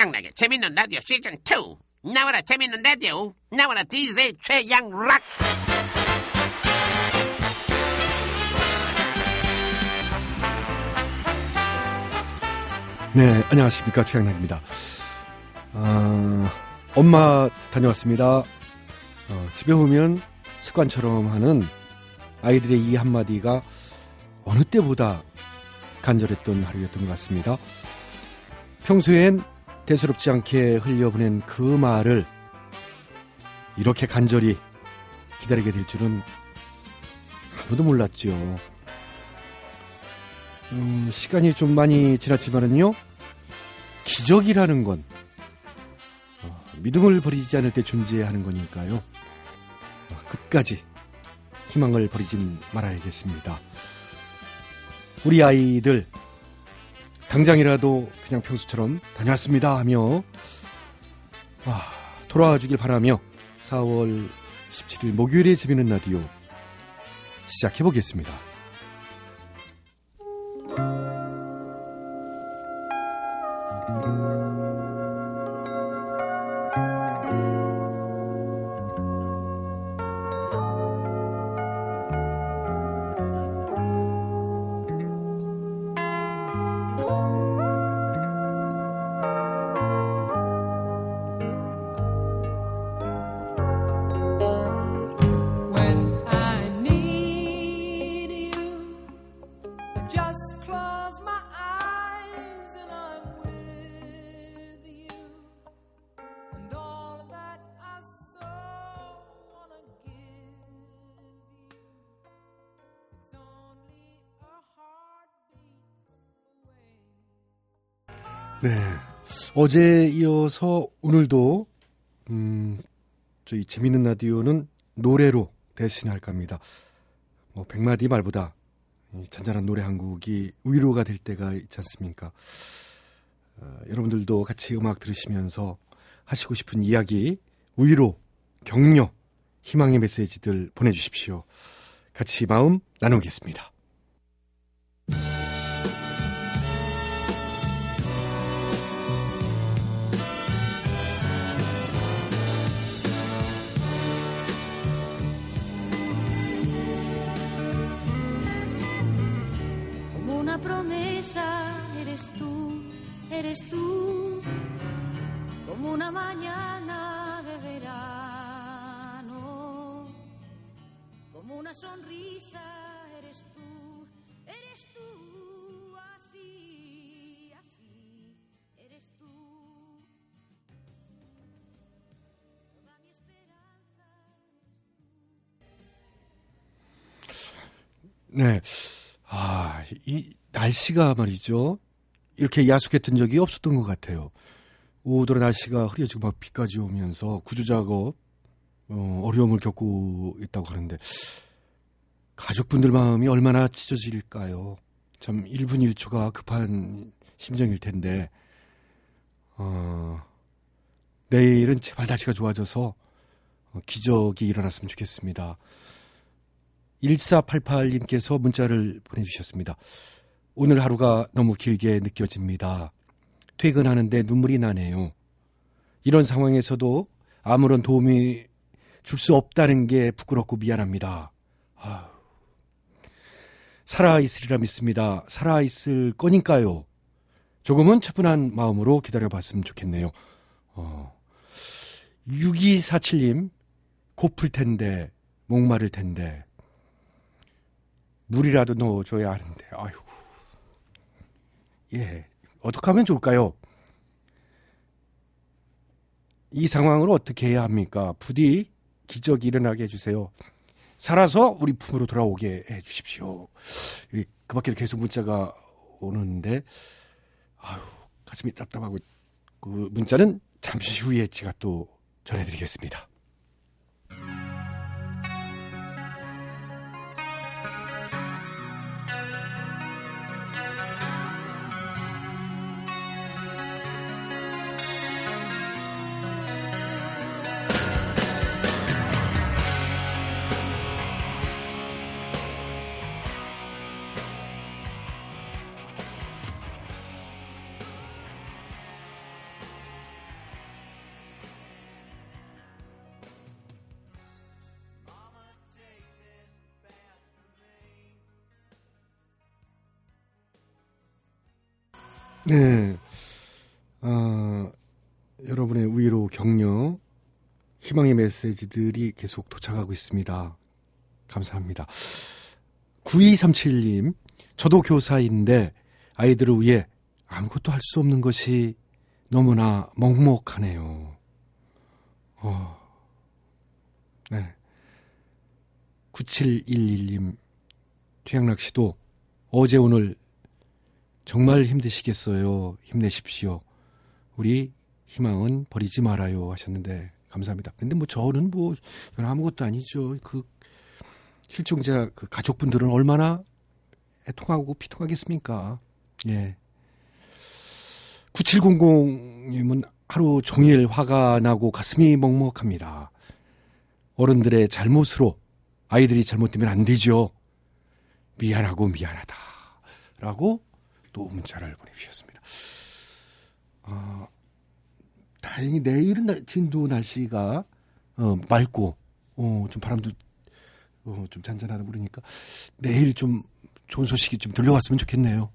최양락의 재밌는 라디오 시즌 2 나와라 재밌는 라디오 나와라 DJ 최양락 네, 안녕하십니까. 최양락입니다. 아, 엄마 다녀왔습니다. 어, 집에 오면 습관처럼 하는 아이들의 이 한마디가 어느 때보다 간절했던 하루였던 것 같습니다. 평소엔 대수롭지 않게 흘려보낸 그 말을 이렇게 간절히 기다리게 될 줄은 아무도 몰랐죠. 음, 시간이 좀 많이 지났지만은요, 기적이라는 건 어, 믿음을 버리지 않을 때 존재하는 거니까요. 어, 끝까지 희망을 버리진 말아야겠습니다. 우리 아이들 당장이라도 그냥 평소처럼 다녀왔습니다 하며 아, 돌아와 주길 바라며 4월 17일 목요일에 재밌는 라디오 시작해 보겠습니다. 네. 어제 이어서 오늘도 음, 저희 재밌는 라디오는 노래로 대신할까 합니다. 뭐 백마디 말보다 이 잔잔한 노래 한 곡이 위로가 될 때가 있지 않습니까? 어, 여러분들도 같이 음악 들으시면서 하시고 싶은 이야기, 위로, 격려, 희망의 메시지들 보내주십시오. 같이 마음 나누겠습니다. promesa eres tú, eres tú, como una mañana de verano, como una sonrisa eres tú, eres tú, así, así, eres tú. Toda mi esperanza 네. 아, 이 날씨가 말이죠. 이렇게 야속했던 적이 없었던 것 같아요. 오후로 날씨가 흐려지고 막 비까지 오면서 구조 작업 어, 어려움을 겪고 있다고 하는데 가족분들 마음이 얼마나 찢어질까요? 참 1분 1초가 급한 심정일 텐데 어, 내일은 제발 날씨가 좋아져서 어, 기적이 일어났으면 좋겠습니다. 1488님께서 문자를 보내주셨습니다. 오늘 하루가 너무 길게 느껴집니다. 퇴근하는데 눈물이 나네요. 이런 상황에서도 아무런 도움이 줄 수 없다는 게 부끄럽고 미안합니다. 살아있으리라 믿습니다. 살아있을 거니까요. 조금은 차분한 마음으로 기다려봤으면 좋겠네요. 어. 6247님, 고플 텐데, 목마를 텐데, 물이라도 넣어줘야 하는데, 아이고. 예. 어떻게 하면 좋을까요? 이 상황을 어떻게 해야 합니까? 부디 기적이 일어나게 해주세요. 살아서 우리 품으로 돌아오게 해 주십시오. 이, 그 밖에 계속 문자가 오는데, 아유, 가슴이 답답하고, 그 문자는 잠시 후에 제가 또 전해드리겠습니다. 네. 아, 여러분의 위로 격려, 희망의 메시지들이 계속 도착하고 있습니다. 감사합니다. 9237님, 저도 교사인데 아이들을 위해 아무것도 할 수 없는 것이 너무나 먹먹하네요. 어, 네. 9711님, 최양락 씨도 어제 오늘 정말 힘드시겠어요. 힘내십시오. 우리 희망은 버리지 말아요 하셨는데 감사합니다. 근데 뭐 저는 뭐 이건 아무것도 아니죠. 그 실종자 그 가족분들은 얼마나 애통하고 피통하겠습니까? 예. 9700님은 하루 종일 화가 나고 가슴이 먹먹합니다. 어른들의 잘못으로 아이들이 잘못되면 안 되죠. 미안하고 미안하다. 라고 또 문자를 보내주셨습니다. 아, 다행히 내일은 날- 진도 날씨가 어, 맑고 어, 좀 바람도 어, 좀 잔잔하다 그러니까 내일 좀 좋은 소식이 좀 들려왔으면 좋겠네요.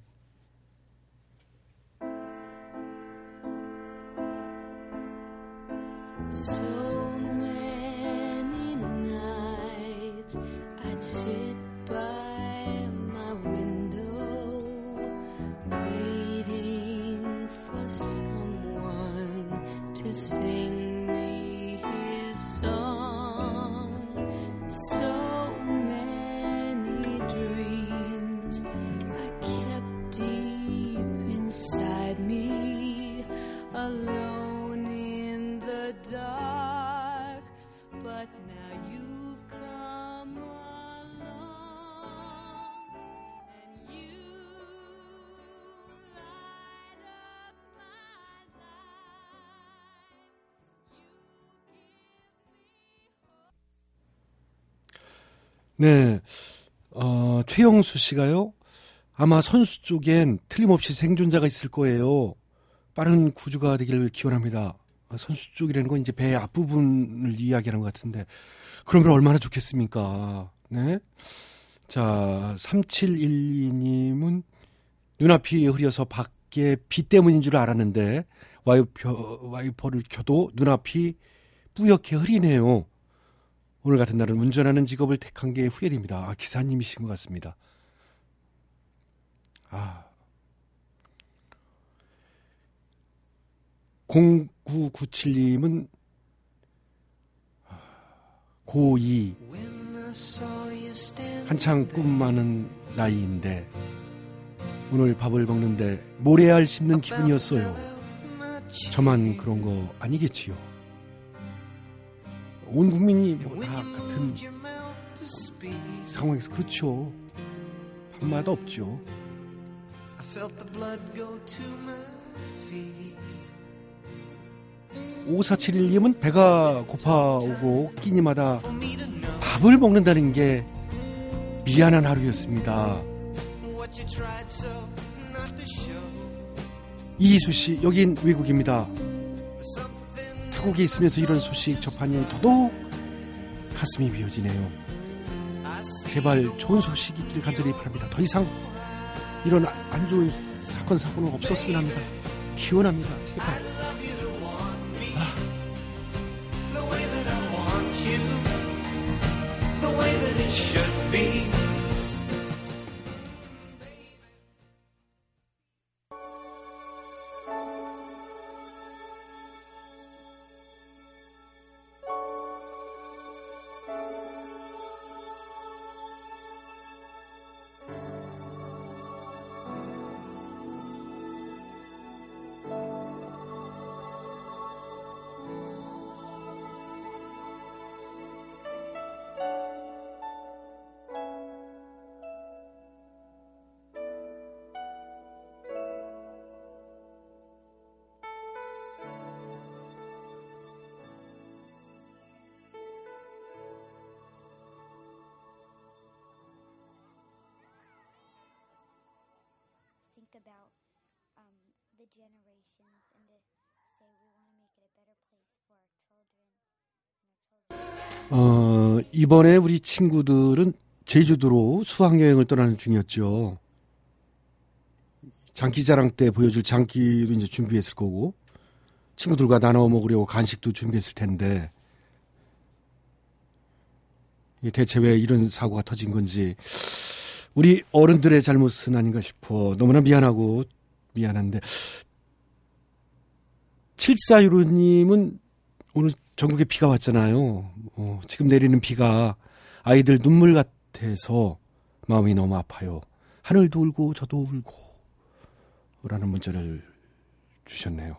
So many nights I'd sit 네, 어, 최영수 씨가요. 아마 선수 쪽엔 틀림없이 생존자가 있을 거예요. 빠른 구조가 되기를 기원합니다. 아, 선수 쪽이라는 건 이제 배 앞부분을 이야기하는 것 같은데, 그러면 얼마나 좋겠습니까? 네. 자, 3712님은 눈앞이 흐려서 밖에 비 때문인 줄 알았는데, 와이퍼, 와이퍼를 켜도 눈앞이 뿌옇게 흐리네요. 오늘 같은 날은 운전하는 직업을 택한 게 후회됩니다. 아, 기사님이신 것 같습니다. 아. 0997님은 고2 한창 꿈 많은 나이인데 오늘 밥을 먹는데 모래알 씹는 기분이었어요. 저만 그런 거 아니겠지요. 온 국민이 뭐 다 같은 상황에서 그렇죠. 한마디 없죠. I felt the blood go to my feet. 5471님은 배가 고파오고 끼니마다 밥을 먹는다는 게 미안한 하루였습니다. 이희수 씨, 여긴 외국입니다. 타국에 있으면서 이런 소식 접하니 더더욱 가슴이 미어지네요. 제발 좋은 소식이 있길 간절히 바랍니다. 더 이상 이런 안 좋은 사건 사고는 없었으면 합니다. 기원합니다. 제발. About um, the generations and to say we want to make it a better place for our children. 어, 이번에 우리 친구들은 제주도로 수학여행을 떠나는 중이었죠. 장기자랑 때 보여줄 장기도 이제 준비했을 거고 친구들과 나눠 먹으려고 간식도 준비했을 텐데 대체 왜 이런 사고가 터진 건지 우리 어른들의 잘못은 아닌가 싶어 너무나 미안하고 미안한데 7465님은 오늘 전국에 비가 왔잖아요. 어, 지금 내리는 비가 아이들 눈물 같아서 마음이 너무 아파요. 하늘도 울고 저도 울고 라는 문자를 주셨네요.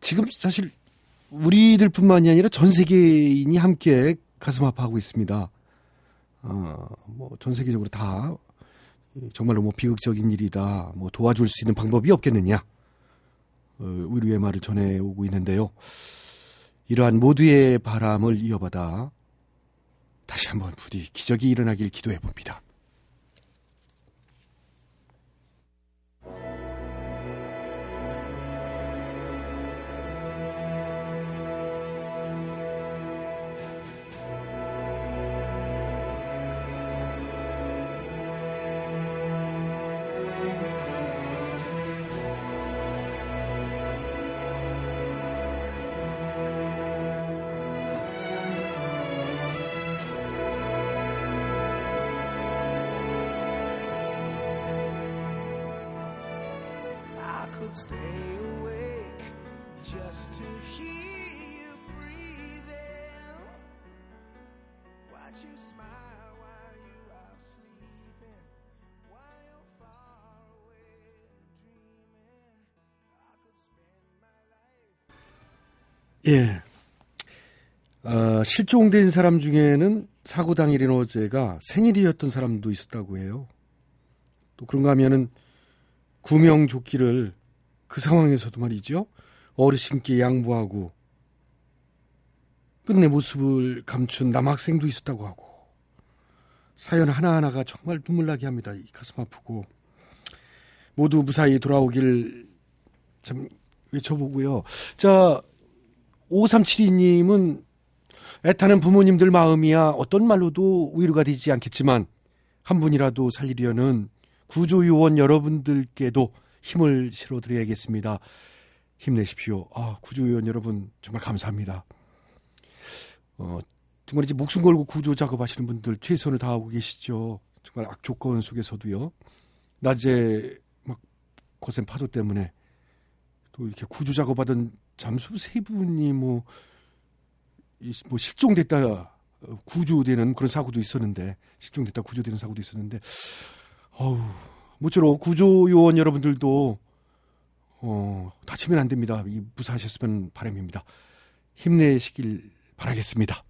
지금 사실 우리들뿐만이 아니라 전 세계인이 함께 가슴 아파하고 있습니다. 어, 뭐 전 세계적으로 다 정말로 뭐 비극적인 일이다. 뭐 도와줄 수 있는 방법이 없겠느냐. 어, 의료의 말을 전해 오고 있는데요. 이러한 모두의 바람을 이어받아 다시 한번 부디 기적이 일어나길 기도해 봅니다. I could stay awake just to hear you breathing. Watch you smile while you are sleeping, while you're far away dreaming. I could spend my life. 예. 어, 실종된 사람 중에는 사고 당일인 어제가 생일이었던 사람도 있었다고 해요. 또 그런가 하면은 구명조끼를 그 상황에서도 말이죠. 어르신께 양보하고 끝내 모습을 감춘 남학생도 있었다고 하고 사연 하나하나가 정말 눈물 나게 합니다. 이 가슴 아프고 모두 무사히 돌아오길 참 외쳐보고요. 자, 5372님은 애타는 부모님들 마음이야 어떤 말로도 위로가 되지 않겠지만 한 분이라도 살리려는 구조요원 여러분들께도 힘을 실어드려야겠습니다. 힘내십시오. 아, 구조요원 여러분 정말 감사합니다. 어, 정말 이제 목숨 걸고 구조 작업하시는 분들 최선을 다하고 계시죠. 정말 악조건 속에서도요. 낮에 막 거센 파도 때문에 또 이렇게 구조 작업하던 잠수 세 분이 뭐, 이- 뭐 실종됐다 어, 구조되는 그런 사고도 있었는데 실종됐다 구조되는 사고도 있었는데 어우 모쪼록 구조 요원 여러분들도 어, 다치면 안 됩니다. 이 무사하셨으면 바람입니다. 힘내시길 바라겠습니다.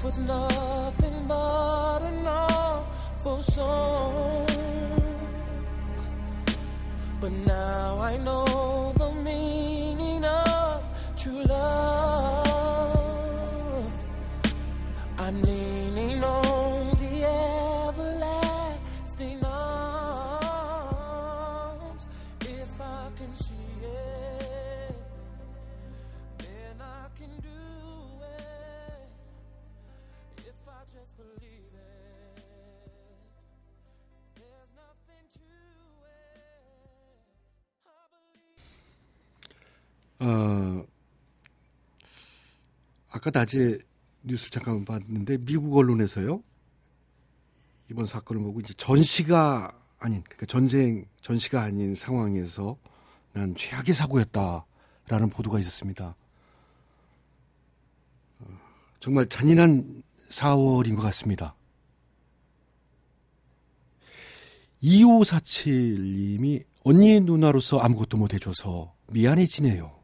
Life was nothing but an awful song. But now I know I'm leaning on the everlasting arms. If I can see it, then I can do it. If I just believe it, there's nothing to it. I believe. 어, 아까 낮에 뉴스를 잠깐 봤는데 미국 언론에서요 이번 사건을 보고 이제 전시가 아닌 그러니까 전쟁 전시가 아닌 상황에서 난 최악의 사고였다라는 보도가 있었습니다. 어, 정말 잔인한 4월인 것 같습니다. 2547님이 언니 누나로서 아무것도 못 해줘서 미안해지네요.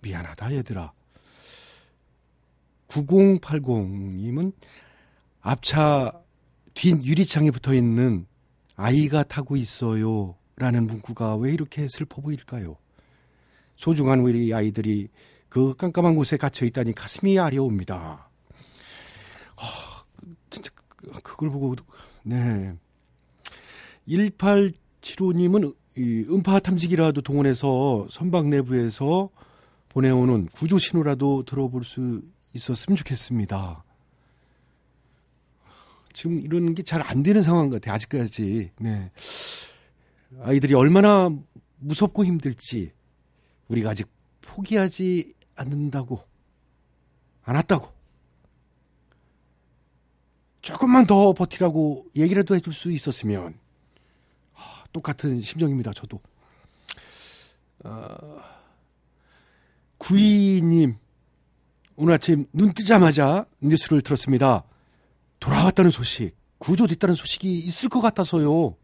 미안하다 얘들아. 9080님은 앞차 뒷 유리창에 붙어 있는 아이가 타고 있어요. 라는 문구가 왜 이렇게 슬퍼 보일까요? 소중한 우리 아이들이 그 깜깜한 곳에 갇혀 있다니 가슴이 아려옵니다. 아, 진짜 그- 그걸 보고 네. 7575님은 이 음파 탐지기라도 동원해서 선박 내부에서 보내오는 구조 신호라도 들어볼 수 있었으면 좋겠습니다. 지금 이런 게 잘 안 되는 상황 같아요. 아직까지. 네. 아이들이 얼마나 무섭고 힘들지 우리가 아직 포기하지 않는다고 않았다고 조금만 더 버티라고 얘기라도 해줄 수 있었으면 아, 똑같은 심정입니다. 저도 어, 구이님 오늘 아침 눈 뜨자마자 뉴스를 들었습니다. 돌아왔다는 소식, 구조됐다는 소식이 있을 것 같아서요.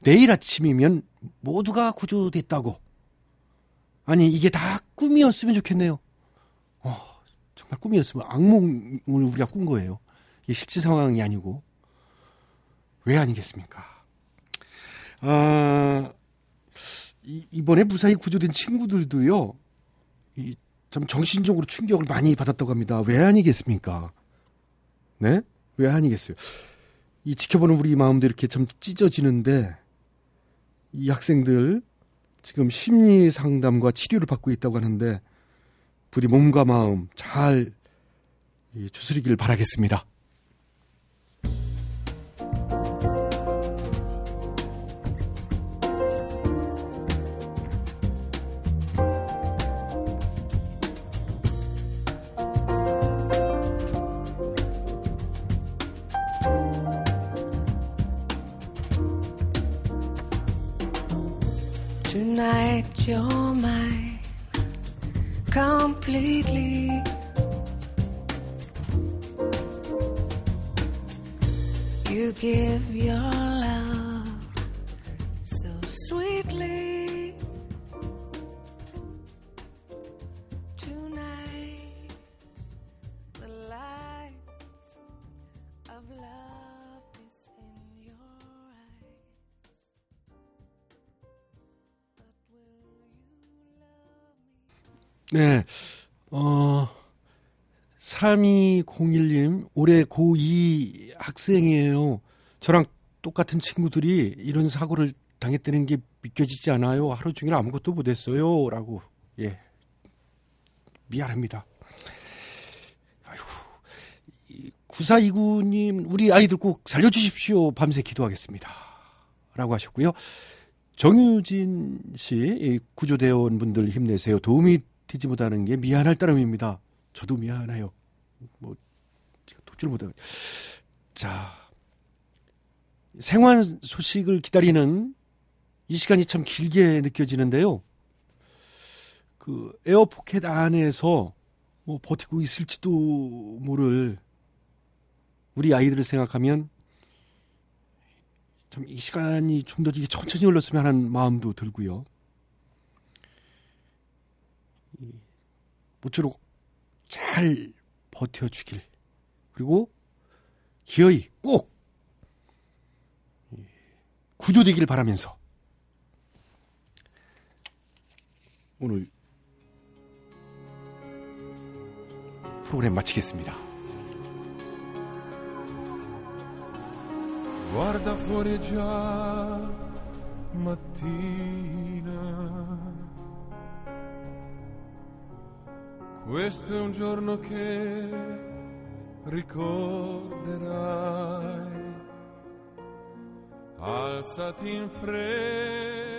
내일 아침이면 모두가 구조됐다고. 아니, 이게 다 꿈이었으면 좋겠네요. 어, 정말 꿈이었으면 악몽을 우리가 꾼 거예요. 이게 실제 상황이 아니고. 왜 아니겠습니까? 아, 이, 이번에 무사히 구조된 친구들도요, 이, 참 정신적으로 충격을 많이 받았다고 합니다. 왜 아니겠습니까? 네? 왜 아니겠어요? 이 지켜보는 우리 마음도 이렇게 참 찢어지는데, 이 학생들 지금 심리 상담과 치료를 받고 있다고 하는데, 부디 몸과 마음 잘 이, 추스리길 바라겠습니다. Tonight you're mine completely. You give your love 네, 어, 3201님, 올해 고2 학생이에요. 저랑 똑같은 친구들이 이런 사고를 당했다는 게 믿겨지지 않아요. 하루 종일 아무것도 못했어요. 라고, 예. 미안합니다. 아이고, 9429님, 우리 아이들 꼭 살려주십시오. 밤새 기도하겠습니다. 라고 하셨고요. 정유진 씨, 이 구조대원 분들 힘내세요. 도움이 되지 못하는 게 미안할 따름입니다. 저도 미안해요. 뭐, 제가 독주를 못하고. 자, 생환 소식을 기다리는 이 시간이 참 길게 느껴지는데요. 그 에어포켓 안에서 뭐 버티고 있을지도 모를 우리 아이들을 생각하면 참 이 시간이 좀 더 이게 천천히 흘렀으면 하는 마음도 들고요. 모쪼록 잘 버텨주길 그리고 기어이 꼭이 구조되길 바라면서 오늘 프로그램 마치겠습니다. Guarda fuori già mattina. Questo è un giorno che ricorderai. Alzati in fretta